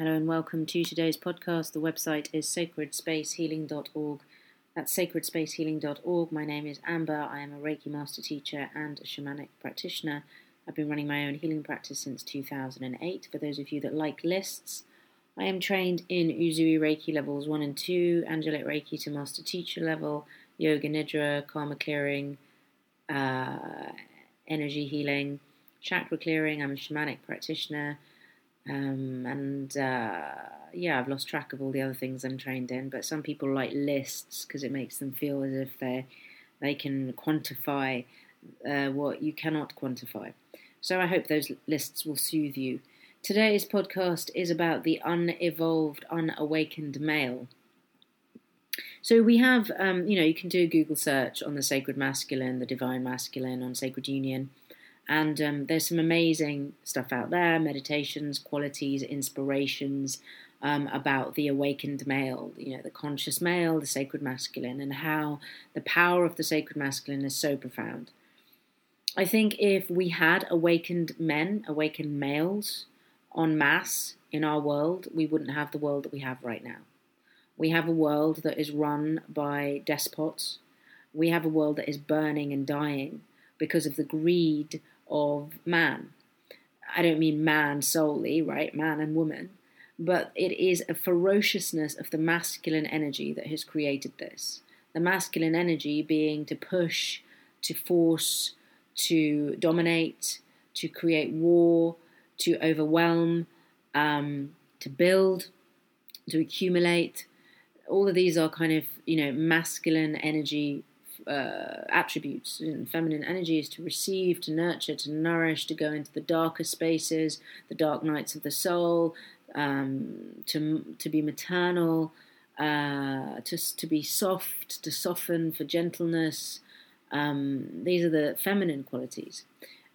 Hello and welcome to today's podcast. The website is sacredspacehealing.org. That's sacredspacehealing.org. My name is Amber. I am a Reiki master teacher and a shamanic practitioner. I've been running my own healing practice since 2008. For those of you that like lists, I am trained in Usui Reiki levels 1 and 2, Angelic Reiki to master teacher level, Yoga Nidra, Karma clearing, uh, energy healing, chakra clearing. I'm a shamanic practitioner. Um, and uh, yeah, I've lost track of all the other things I'm trained in. But some people like lists because it makes them feel as if they they can quantify uh, what you cannot quantify. So I hope those lists will soothe you. Today's podcast is about the unevolved, unawakened male. So we have, um, you know, you can do a Google search on the sacred masculine, the divine masculine, on sacred union. And um, there's some amazing stuff out there meditations, qualities, inspirations um, about the awakened male, you know, the conscious male, the sacred masculine, and how the power of the sacred masculine is so profound. I think if we had awakened men, awakened males en masse in our world, we wouldn't have the world that we have right now. We have a world that is run by despots. We have a world that is burning and dying because of the greed of man. I don't mean man solely, right? Man and woman. But it is a ferociousness of the masculine energy that has created this. The masculine energy being to push, to force, to dominate, to create war, to overwhelm, um, to build, to accumulate. All of these are kind of, you know, masculine energy uh, attributes. And feminine energy is to receive, to nurture, to nourish, to go into the darker spaces, the dark nights of the soul, um, to to be maternal, uh, to to be soft, to soften, for gentleness. Um, these are the feminine qualities.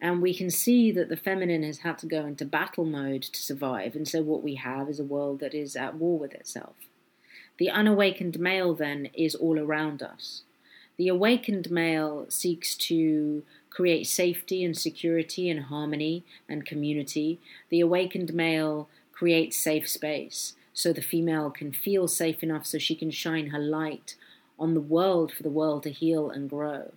And we can see that the feminine has had to go into battle mode to survive. And so, what we have is a world that is at war with itself. The unawakened male, then, is all around us. The awakened male seeks to create safety and security and harmony and community. The awakened male creates safe space so the female can feel safe enough so she can shine her light on the world for the world to heal and grow.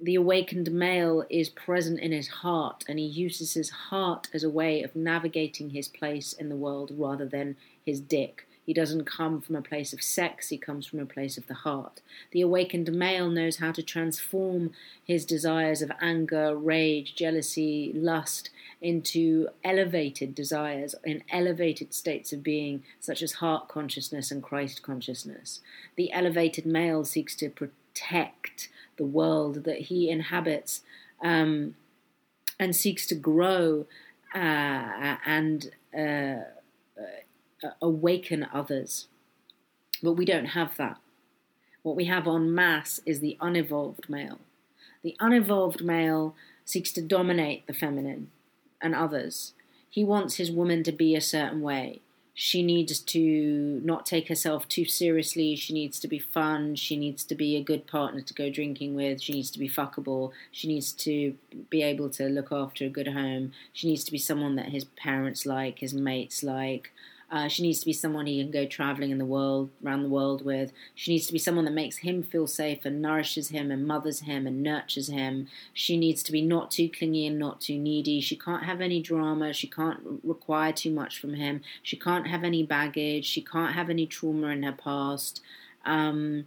The awakened male is present in his heart and he uses his heart as a way of navigating his place in the world rather than his dick he doesn't come from a place of sex, he comes from a place of the heart. The awakened male knows how to transform his desires of anger, rage, jealousy, lust into elevated desires, in elevated states of being, such as heart consciousness and Christ consciousness. The elevated male seeks to protect the world that he inhabits um, and seeks to grow uh, and. Uh, awaken others. But we don't have that. What we have en masse is the unevolved male. The unevolved male seeks to dominate the feminine and others. He wants his woman to be a certain way. She needs to not take herself too seriously. She needs to be fun. She needs to be a good partner to go drinking with. She needs to be fuckable. She needs to be able to look after a good home. She needs to be someone that his parents like, his mates like. Uh, she needs to be someone he can go traveling in the world, around the world with. She needs to be someone that makes him feel safe and nourishes him and mothers him and nurtures him. She needs to be not too clingy and not too needy. She can't have any drama. She can't require too much from him. She can't have any baggage. She can't have any trauma in her past. Um,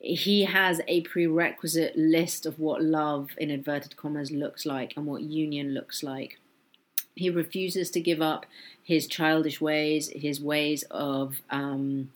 he has a prerequisite list of what love, in inverted commas, looks like and what union looks like. He refuses to give up his childish ways, his ways of um,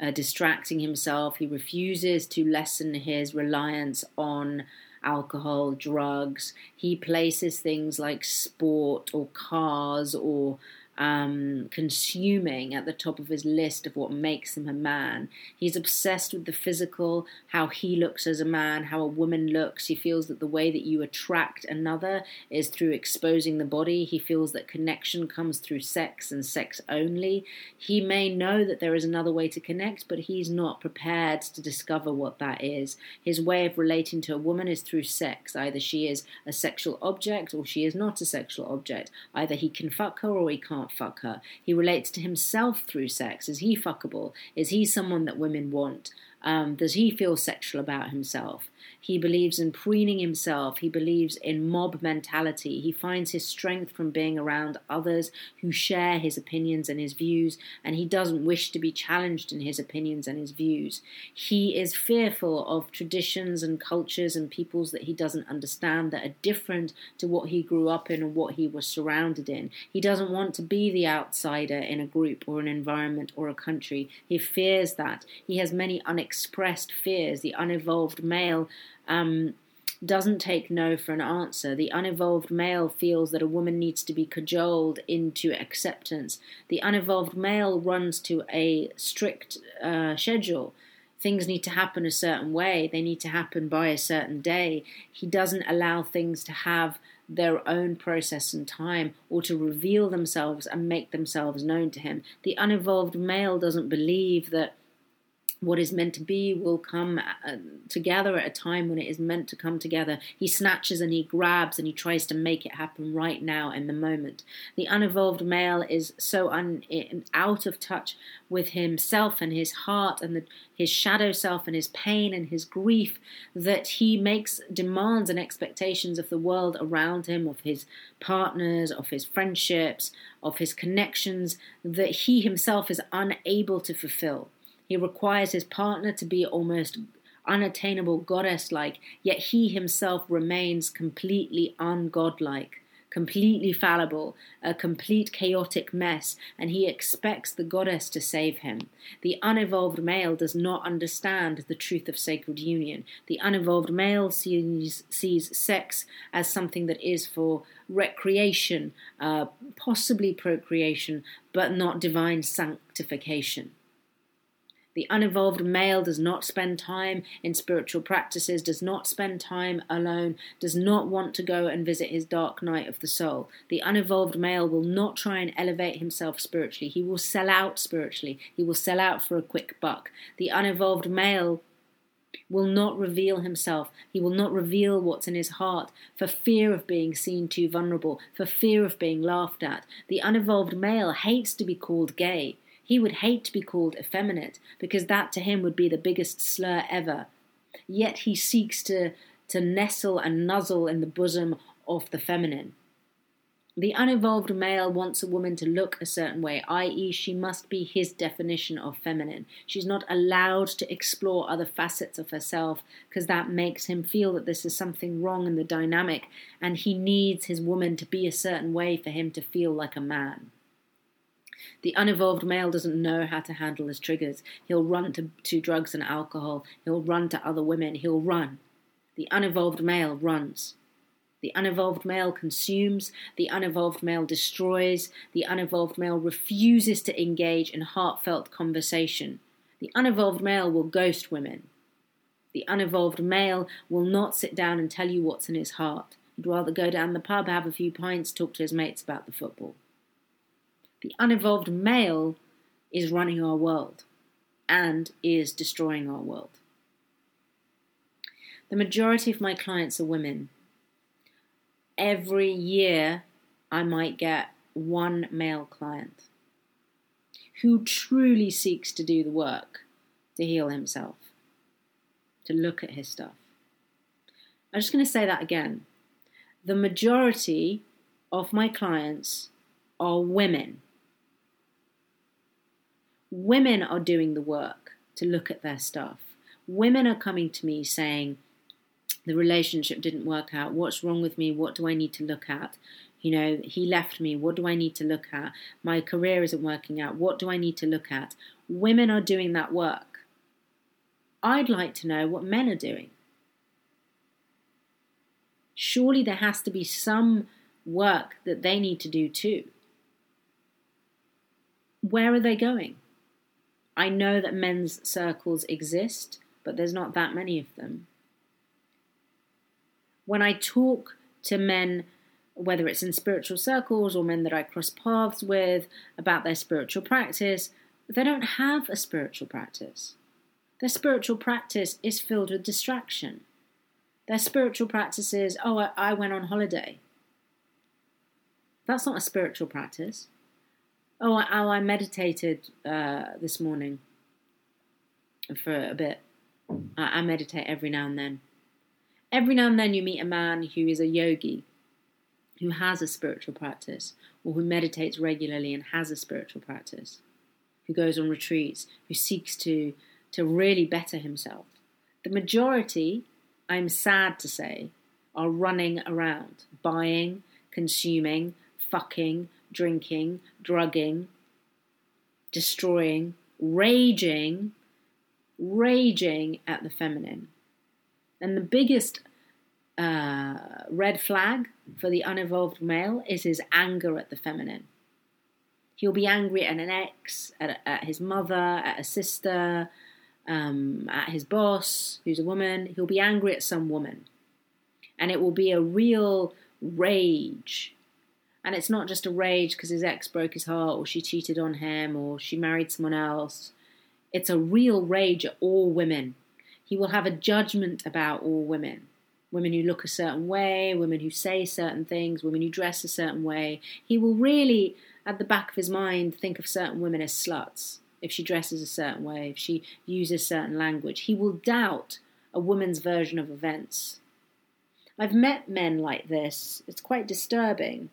uh, distracting himself. He refuses to lessen his reliance on alcohol, drugs. He places things like sport or cars or um, consuming at the top of his list of what makes him a man. He's obsessed with the physical, how he looks as a man, how a woman looks. He feels that the way that you attract another is through exposing the body. He feels that connection comes through sex and sex only. He may know that there is another way to connect, but he's not prepared to discover what that is. His way of relating to a woman is through sex. Either she is a sexual object or she is not a sexual object. Either he can fuck her or he can't can't fuck her. He relates to himself through sex. Is he fuckable? Is he someone that women want? Um, does he feel sexual about himself? He believes in preening himself. He believes in mob mentality. He finds his strength from being around others who share his opinions and his views, and he doesn't wish to be challenged in his opinions and his views. He is fearful of traditions and cultures and peoples that he doesn't understand that are different to what he grew up in and what he was surrounded in. He doesn't want to be the outsider in a group or an environment or a country. He fears that. He has many unexpressed fears. The unevolved male um, doesn't take no for an answer. The unevolved male feels that a woman needs to be cajoled into acceptance. The unevolved male runs to a strict uh, schedule. Things need to happen a certain way, they need to happen by a certain day. He doesn't allow things to have their own process and time or to reveal themselves and make themselves known to him. The unevolved male doesn't believe that what is meant to be will come uh, together at a time when it is meant to come together. He snatches and he grabs and he tries to make it happen right now in the moment. The unevolved male is so un, out of touch with himself and his heart and the, his shadow self and his pain and his grief that he makes demands and expectations of the world around him, of his partners, of his friendships, of his connections that he himself is unable to fulfill. He requires his partner to be almost unattainable goddess like, yet he himself remains completely ungodlike, completely fallible, a complete chaotic mess, and he expects the goddess to save him. The unevolved male does not understand the truth of sacred union. The unevolved male sees, sees sex as something that is for recreation, uh, possibly procreation, but not divine sanctification. The unevolved male does not spend time in spiritual practices, does not spend time alone, does not want to go and visit his dark night of the soul. The unevolved male will not try and elevate himself spiritually. He will sell out spiritually. He will sell out for a quick buck. The unevolved male will not reveal himself. He will not reveal what's in his heart for fear of being seen too vulnerable, for fear of being laughed at. The unevolved male hates to be called gay. He would hate to be called effeminate because that to him would be the biggest slur ever. Yet he seeks to, to nestle and nuzzle in the bosom of the feminine. The unevolved male wants a woman to look a certain way, i.e., she must be his definition of feminine. She's not allowed to explore other facets of herself because that makes him feel that this is something wrong in the dynamic and he needs his woman to be a certain way for him to feel like a man. The unevolved male doesn't know how to handle his triggers. He'll run to, to drugs and alcohol. He'll run to other women. He'll run. The unevolved male runs. The unevolved male consumes, the unevolved male destroys, the unevolved male refuses to engage in heartfelt conversation. The unevolved male will ghost women. The unevolved male will not sit down and tell you what's in his heart. He'd rather go down the pub, have a few pints, talk to his mates about the football. The unevolved male is running our world and is destroying our world. The majority of my clients are women. Every year, I might get one male client who truly seeks to do the work to heal himself, to look at his stuff. I'm just going to say that again. The majority of my clients are women Women are doing the work to look at their stuff. Women are coming to me saying, the relationship didn't work out. What's wrong with me? What do I need to look at? You know, he left me. What do I need to look at? My career isn't working out. What do I need to look at? Women are doing that work. I'd like to know what men are doing. Surely there has to be some work that they need to do too. Where are they going? I know that men's circles exist, but there's not that many of them. When I talk to men, whether it's in spiritual circles or men that I cross paths with about their spiritual practice, they don't have a spiritual practice. Their spiritual practice is filled with distraction. Their spiritual practice is, oh, I, went on holiday. That's not a spiritual practice. Oh, I, oh, I meditated uh, this morning for a bit. I, I meditate every now and then. Every now and then you meet a man who is a yogi, who has a spiritual practice, or who meditates regularly and has a spiritual practice, who goes on retreats, who seeks to, to really better himself. The majority, I'm sad to say, are running around, buying, consuming, fucking, drinking, drugging, destroying, raging, raging at the feminine. And the biggest uh, red flag for the unevolved male is his anger at the feminine. He'll be angry at an ex, at, at his mother, at a sister, um, at his boss, who's a woman. He'll be angry at some woman. And it will be a real rage. And it's not just a rage because his ex broke his heart, or she cheated on him, or she married someone else. It's a real rage at all women. He will have a judgment about all women women who look a certain way, women who say certain things, women who dress a certain way. He will really, at the back of his mind, think of certain women as sluts if she dresses a certain way, if she uses certain language. He will doubt a woman's version of events. I've met men like this. It's quite disturbing.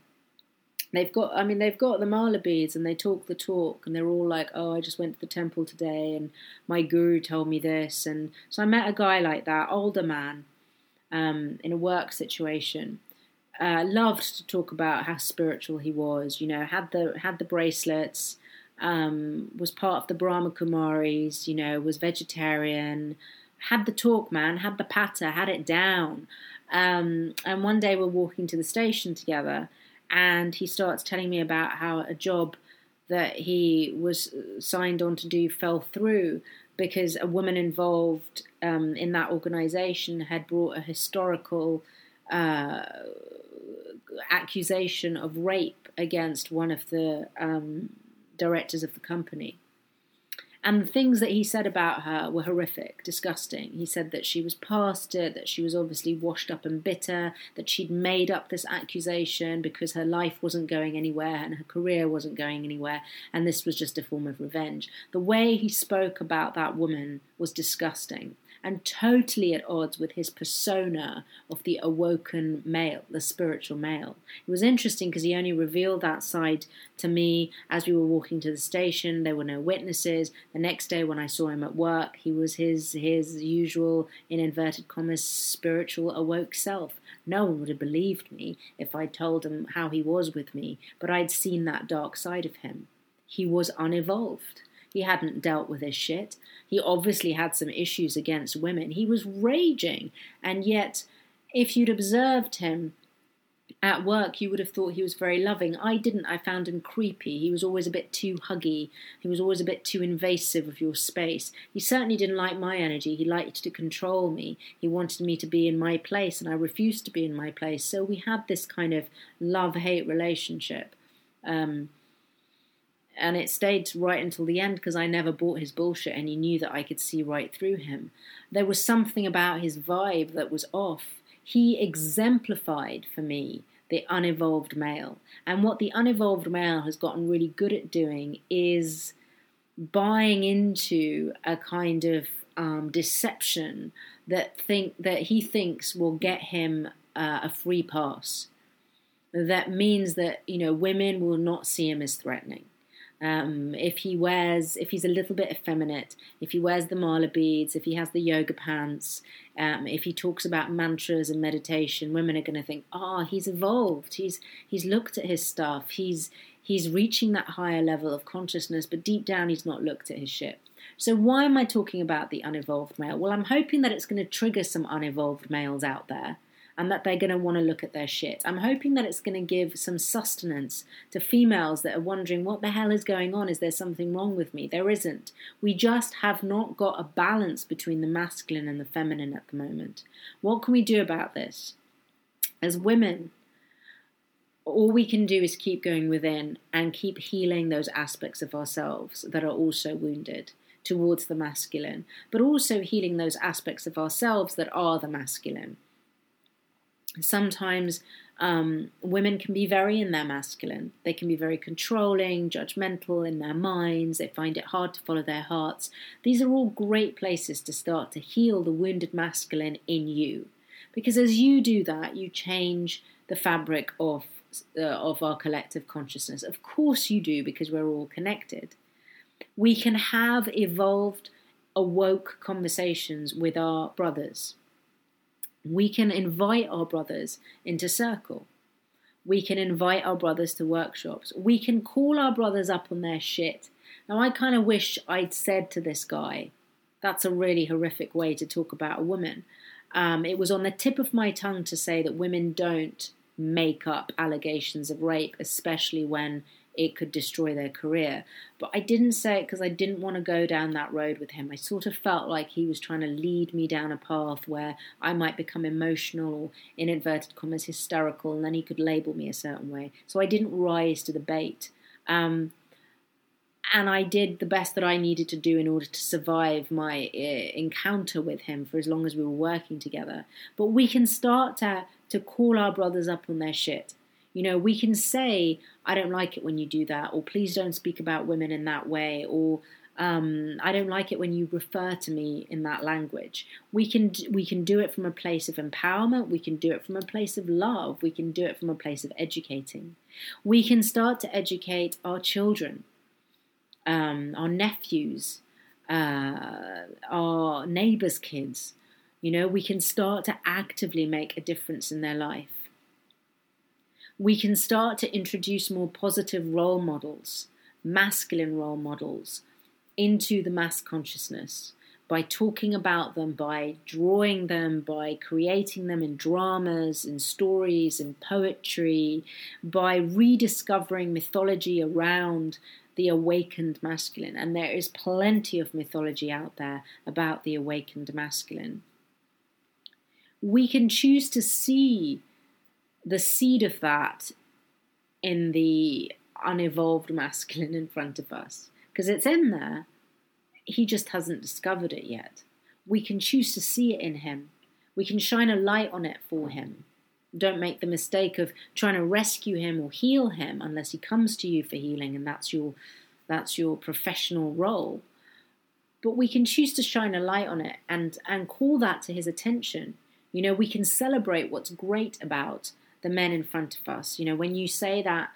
They've got, I mean, they've got the mala beads and they talk the talk and they're all like, oh, I just went to the temple today and my guru told me this. And so I met a guy like that, older man, um, in a work situation. Uh, loved to talk about how spiritual he was. You know, had the had the bracelets, um, was part of the Brahma Kumaris, you know, was vegetarian, had the talk, man, had the patter, had it down. Um, and one day we're walking to the station together, and he starts telling me about how a job that he was signed on to do fell through because a woman involved um, in that organization had brought a historical uh, accusation of rape against one of the um, directors of the company. And the things that he said about her were horrific, disgusting. He said that she was past it, that she was obviously washed up and bitter, that she'd made up this accusation because her life wasn't going anywhere and her career wasn't going anywhere, and this was just a form of revenge. The way he spoke about that woman was disgusting and totally at odds with his persona of the awoken male, the spiritual male. It was interesting because he only revealed that side to me as we were walking to the station. There were no witnesses. The next day, when I saw him at work, he was his his usual, in inverted commas, spiritual awoke self. No one would have believed me if I'd told him how he was with me, but I'd seen that dark side of him. He was unevolved. He hadn't dealt with his shit. He obviously had some issues against women. He was raging. And yet, if you'd observed him at work, you would have thought he was very loving. I didn't. I found him creepy. He was always a bit too huggy. He was always a bit too invasive of your space. He certainly didn't like my energy. He liked to control me. He wanted me to be in my place, and I refused to be in my place. So we had this kind of love hate relationship. Um, and it stayed right until the end because I never bought his bullshit and he knew that I could see right through him. There was something about his vibe that was off. He exemplified for me the unevolved male. And what the unevolved male has gotten really good at doing is buying into a kind of um, deception that think that he thinks will get him uh, a free pass. That means that you know women will not see him as threatening um, if he wears, if he's a little bit effeminate, if he wears the mala beads, if he has the yoga pants, um, if he talks about mantras and meditation, women are going to think, "Ah, oh, he's evolved. He's he's looked at his stuff. He's he's reaching that higher level of consciousness, but deep down, he's not looked at his shit." So why am I talking about the unevolved male? Well, I'm hoping that it's going to trigger some unevolved males out there and that they're going to want to look at their shit. I'm hoping that it's going to give some sustenance to females that are wondering what the hell is going on? Is there something wrong with me? There isn't. We just have not got a balance between the masculine and the feminine at the moment. What can we do about this? As women, all we can do is keep going within and keep healing those aspects of ourselves that are also wounded towards the masculine, but also healing those aspects of ourselves that are the masculine sometimes Um, women can be very in their masculine. They can be very controlling, judgmental in their minds. They find it hard to follow their hearts. These are all great places to start to heal the wounded masculine in you. Because as you do that, you change the fabric of, uh, of our collective consciousness. Of course, you do, because we're all connected. We can have evolved, awoke conversations with our brothers we can invite our brothers into circle. We can invite our brothers to workshops. We can call our brothers up on their shit. Now, I kind of wish I'd said to this guy, that's a really horrific way to talk about a woman. Um, it was on the tip of my tongue to say that women don't make up allegations of rape, especially when it could destroy their career. But I didn't say it because I didn't want to go down that road with him. I sort of felt like he was trying to lead me down a path where I might become emotional or, in inverted commas, hysterical, and then he could label me a certain way. So I didn't rise to the bait. Um, and I did the best that I needed to do in order to survive my uh, encounter with him for as long as we were working together. But we can start to, to call our brothers up on their shit you know, we can say, I don't like it when you do that, or please don't speak about women in that way, or um, I don't like it when you refer to me in that language. We can we can do it from a place of empowerment. We can do it from a place of love. We can do it from a place of educating. We can start to educate our children, um, our nephews, uh, our neighbors' kids. You know, we can start to actively make a difference in their life we can start to introduce more positive role models, masculine role models, into the mass consciousness by talking about them, by drawing them, by creating them in dramas, in stories, in poetry, by rediscovering mythology around the awakened masculine. And there is plenty of mythology out there about the awakened masculine. We can choose to see the seed of that in the unevolved masculine in front of us because it's in there. He just hasn't discovered it yet. We can choose to see it in him. We can shine a light on it for him. Don't make the mistake of trying to rescue him or heal him unless he comes to you for healing and that's your that's your professional role. But we can choose to shine a light on it and and call that to his attention. You know, we can celebrate what's great about the men in front of us. You know, when you say that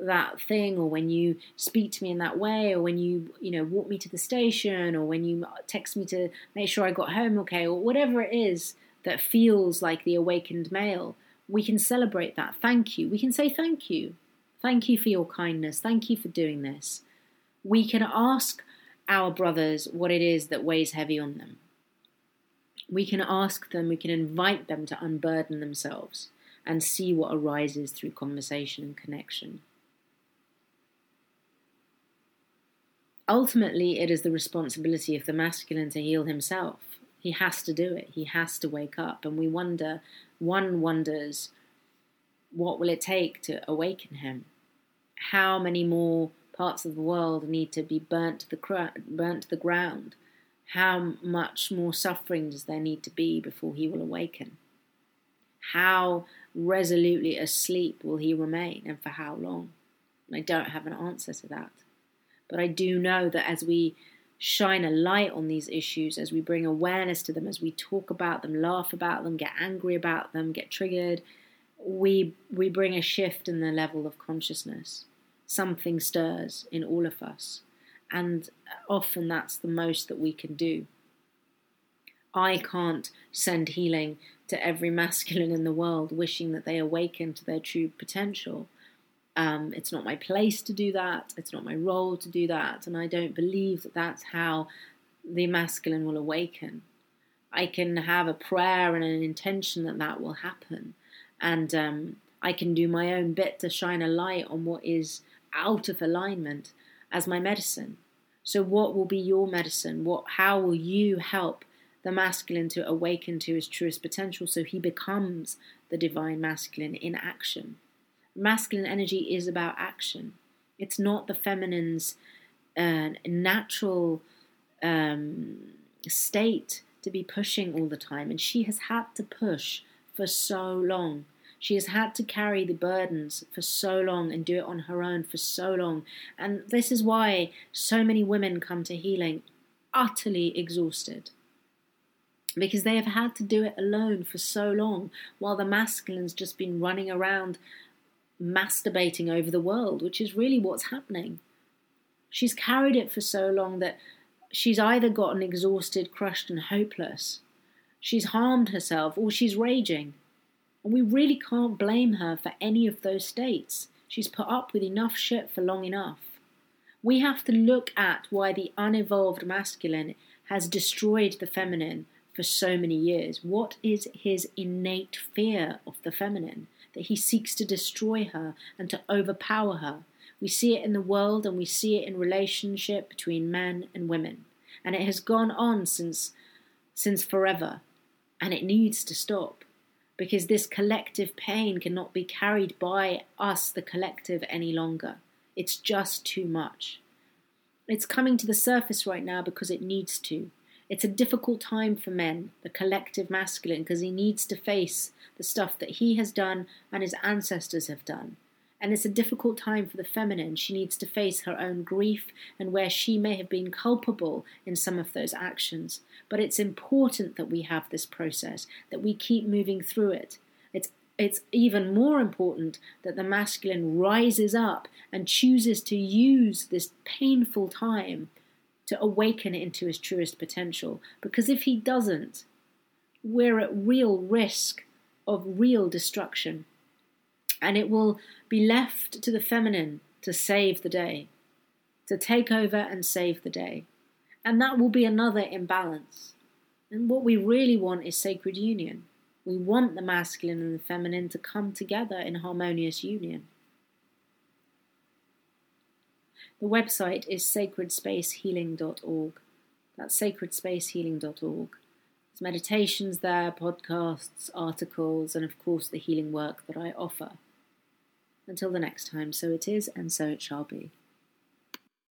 that thing or when you speak to me in that way or when you you know walk me to the station or when you text me to make sure I got home okay or whatever it is that feels like the awakened male we can celebrate that. Thank you. We can say thank you. Thank you for your kindness. Thank you for doing this. We can ask our brothers what it is that weighs heavy on them. We can ask them we can invite them to unburden themselves and see what arises through conversation and connection. Ultimately, it is the responsibility of the masculine to heal himself. He has to do it. He has to wake up. And we wonder, one wonders, what will it take to awaken him? How many more parts of the world need to be burnt to the, burnt to the ground? How much more suffering does there need to be before he will awaken? How resolutely asleep will he remain and for how long? I don't have an answer to that. But I do know that as we shine a light on these issues, as we bring awareness to them, as we talk about them, laugh about them, get angry about them, get triggered, we we bring a shift in the level of consciousness. Something stirs in all of us. And often that's the most that we can do. I can't send healing to every masculine in the world wishing that they awaken to their true potential. Um, it's not my place to do that. It's not my role to do that. And I don't believe that that's how the masculine will awaken. I can have a prayer and an intention that that will happen. And um, I can do my own bit to shine a light on what is out of alignment as my medicine. So, what will be your medicine? What, how will you help the masculine to awaken to his truest potential so he becomes the divine masculine in action. Masculine energy is about action. It's not the feminine's uh, natural um, state to be pushing all the time, and she has had to push for so long. She has had to carry the burdens for so long and do it on her own for so long. And this is why so many women come to healing utterly exhausted. Because they have had to do it alone for so long, while the masculine's just been running around masturbating over the world, which is really what's happening. She's carried it for so long that she's either gotten exhausted, crushed, and hopeless, she's harmed herself, or she's raging. And we really can't blame her for any of those states. She's put up with enough shit for long enough. We have to look at why the unevolved masculine has destroyed the feminine for so many years. What is his innate fear of the feminine? That he seeks to destroy her and to overpower her. We see it in the world and we see it in relationship between men and women. And it has gone on since since forever. And it needs to stop because this collective pain cannot be carried by us, the collective, any longer. It's just too much. It's coming to the surface right now because it needs to. It's a difficult time for men, the collective masculine, because he needs to face the stuff that he has done and his ancestors have done. And it's a difficult time for the feminine. She needs to face her own grief and where she may have been culpable in some of those actions. But it's important that we have this process, that we keep moving through it. It's it's even more important that the masculine rises up and chooses to use this painful time to awaken into his truest potential. Because if he doesn't, we're at real risk of real destruction and it will be left to the feminine to save the day, to take over and save the day. And that will be another imbalance. And what we really want is sacred union. We want the masculine and the feminine to come together in harmonious union. The website is sacredspacehealing.org. That's sacredspacehealing.org. There's meditations there, podcasts, articles, and of course the healing work that I offer. Until the next time, so it is, and so it shall be.